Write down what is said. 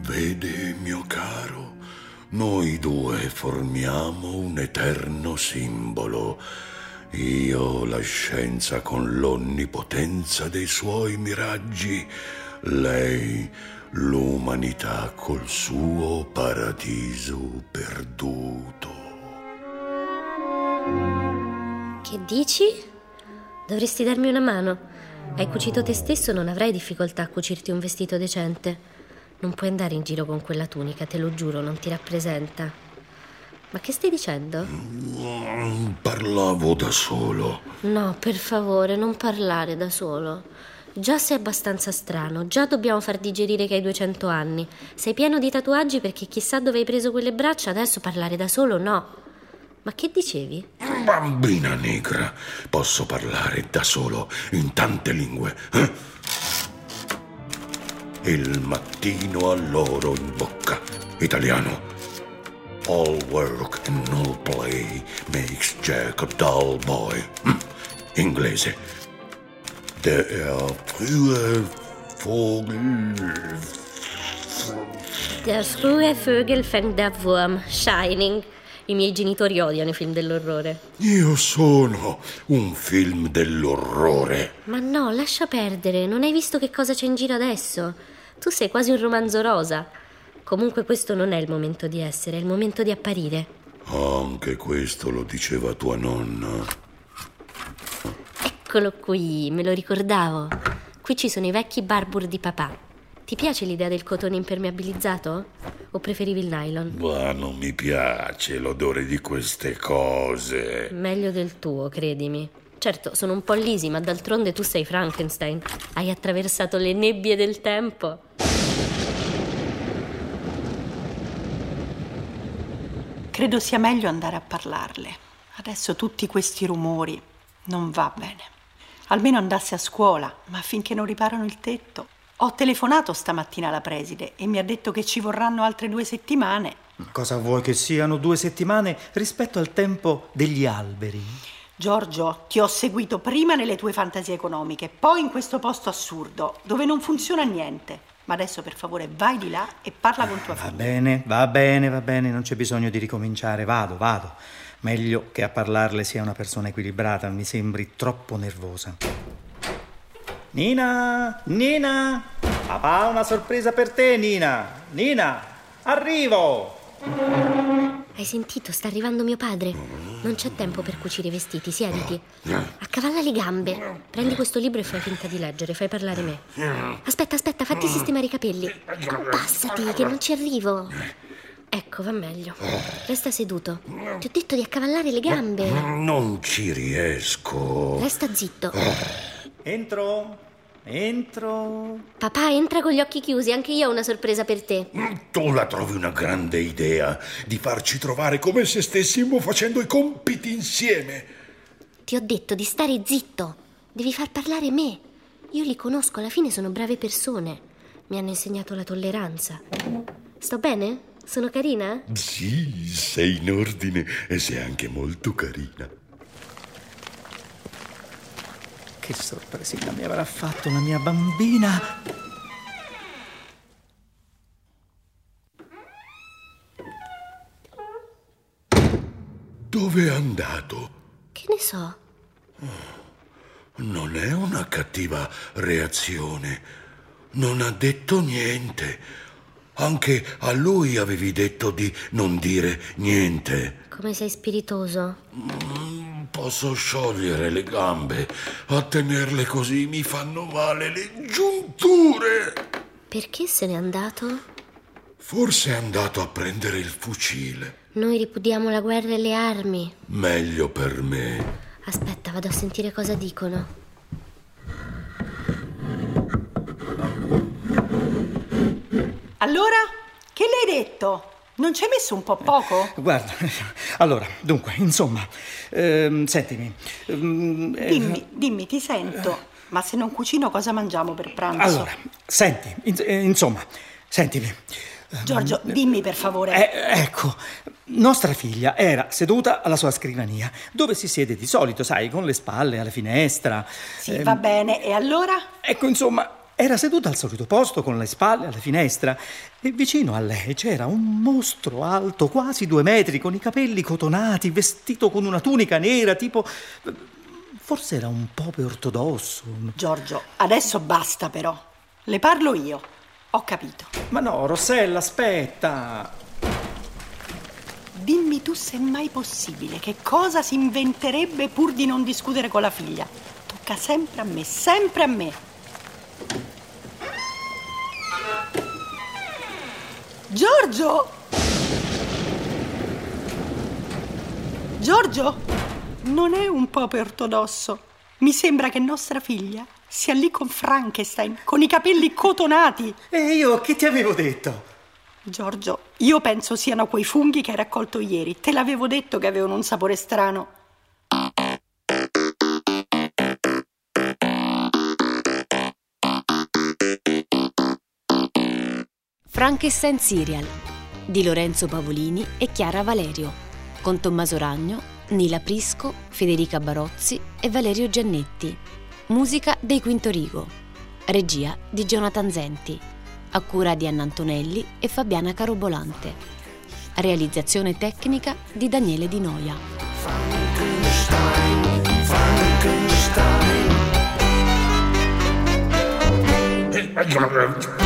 Vede, mio caro, noi due formiamo un eterno simbolo. Io la scienza con l'onnipotenza dei suoi miraggi, lei l'umanità col suo paradiso perduto. Che dici? Dovresti darmi una mano. Hai cucito te stesso, non avrai difficoltà a cucirti un vestito decente. Non puoi andare in giro con quella tunica, te lo giuro, non ti rappresenta. Ma che stai dicendo? Parlavo da solo. No, per favore, non parlare da solo. Già sei abbastanza strano, già dobbiamo far digerire che hai 200 anni. Sei pieno di tatuaggi perché chissà dove hai preso quelle braccia, adesso parlare da solo no. Ma che dicevi? Bambina negra, posso parlare da solo in tante lingue. eh? Il mattino all'oro in bocca. Italiano. All work and no play makes Jack a dull boy. Mm. Inglese. Der frühe Vogel. Der frühe Vögel fängt der Wurm. Shining. I miei genitori odiano i film dell'orrore. Io sono un film dell'orrore. Ma no, lascia perdere, non hai visto che cosa c'è in giro adesso? Tu sei quasi un romanzo rosa. Comunque questo non è il momento di essere, è il momento di apparire. Anche questo lo diceva tua nonna. Eccolo qui, me lo ricordavo. Qui ci sono i vecchi barbur di papà. Ti piace l'idea del cotone impermeabilizzato? O preferivi il nylon? Ma non mi piace l'odore di queste cose. Meglio del tuo, credimi. Certo, sono un po' lisi, ma d'altronde tu sei Frankenstein. Hai attraversato le nebbie del tempo. Credo sia meglio andare a parlarle. Adesso tutti questi rumori non va bene. Almeno andasse a scuola, ma finché non riparano il tetto. Ho telefonato stamattina alla preside e mi ha detto che ci vorranno altre due settimane. Cosa vuoi che siano due settimane rispetto al tempo degli alberi? Giorgio, ti ho seguito prima nelle tue fantasie economiche, poi in questo posto assurdo, dove non funziona niente. Ma adesso per favore vai di là e parla con tua Va figlia. bene, va bene, va bene, non c'è bisogno di ricominciare. Vado, vado. Meglio che a parlarle sia una persona equilibrata, mi sembri troppo nervosa. Nina, Nina, papà ha una sorpresa per te, Nina. Nina, arrivo. Hai sentito? Sta arrivando mio padre. Non c'è tempo per cucire i vestiti, siediti. Accavalla le gambe. Prendi questo libro e fai finta di leggere, fai parlare me. Aspetta, aspetta, fatti sistemare i capelli. Abbassati, che non ci arrivo. Ecco, va meglio. Resta seduto. Ti ho detto di accavallare le gambe. Non ci riesco. Resta zitto. Entro, entro. Papà, entra con gli occhi chiusi, anche io ho una sorpresa per te. Tu la trovi una grande idea di farci trovare come se stessimo facendo i compiti insieme. Ti ho detto di stare zitto. Devi far parlare me. Io li conosco, alla fine sono brave persone. Mi hanno insegnato la tolleranza. Sto bene? Sono carina? Sì, sei in ordine e sei anche molto carina. Che sorpresina mi avrà fatto la mia bambina. Dove è andato? Che ne so? Non è una cattiva reazione. Non ha detto niente. Anche a lui avevi detto di non dire niente. Come sei spiritoso? Posso sciogliere le gambe. A tenerle così mi fanno male le giunture. Perché se n'è andato? Forse è andato a prendere il fucile. Noi ripudiamo la guerra e le armi. Meglio per me. Aspetta, vado a sentire cosa dicono. Allora, che le hai detto? Non ci hai messo un po' poco? Guarda, allora, dunque, insomma, ehm, sentimi. ehm, eh, Dimmi, dimmi, ti sento. Ma se non cucino cosa mangiamo per pranzo? Allora, senti, in- eh, insomma, sentimi. Giorgio, dimmi per favore. Eh, ecco, nostra figlia era seduta alla sua scrivania, dove si siede di solito, sai, con le spalle alla finestra. sì, Ehm, va bene. E allora? Ecco, insomma, Era seduta al solito posto con le spalle alla finestra e vicino a lei c'era un mostro alto, quasi due metri, con i capelli cotonati, vestito con una tunica nera, tipo... Forse era un po' ortodosso. Giorgio, adesso basta però. Le parlo io. Ho capito. Ma no, Rossella, aspetta. Dimmi tu se è mai possibile che cosa si inventerebbe pur di non discutere con la figlia. Tocca sempre a me, sempre a me. Giorgio! Giorgio, non è un po' ortodosso. Mi sembra che nostra figlia sia lì con Frankenstein, con i capelli cotonati. E io che ti avevo detto? Giorgio, io penso siano quei funghi che hai raccolto ieri. Te l'avevo detto che avevano un sapore strano. Frankenstein Serial di Lorenzo Pavolini e Chiara Valerio, con Tommaso Ragno, Nila Prisco, Federica Barozzi e Valerio Giannetti. Musica dei Quinto Rigo. Regia di Jonathan Zenti. A cura di Anna Antonelli e Fabiana Carobolante. Realizzazione tecnica di Daniele Di Noia. Frankenstein, Frankenstein.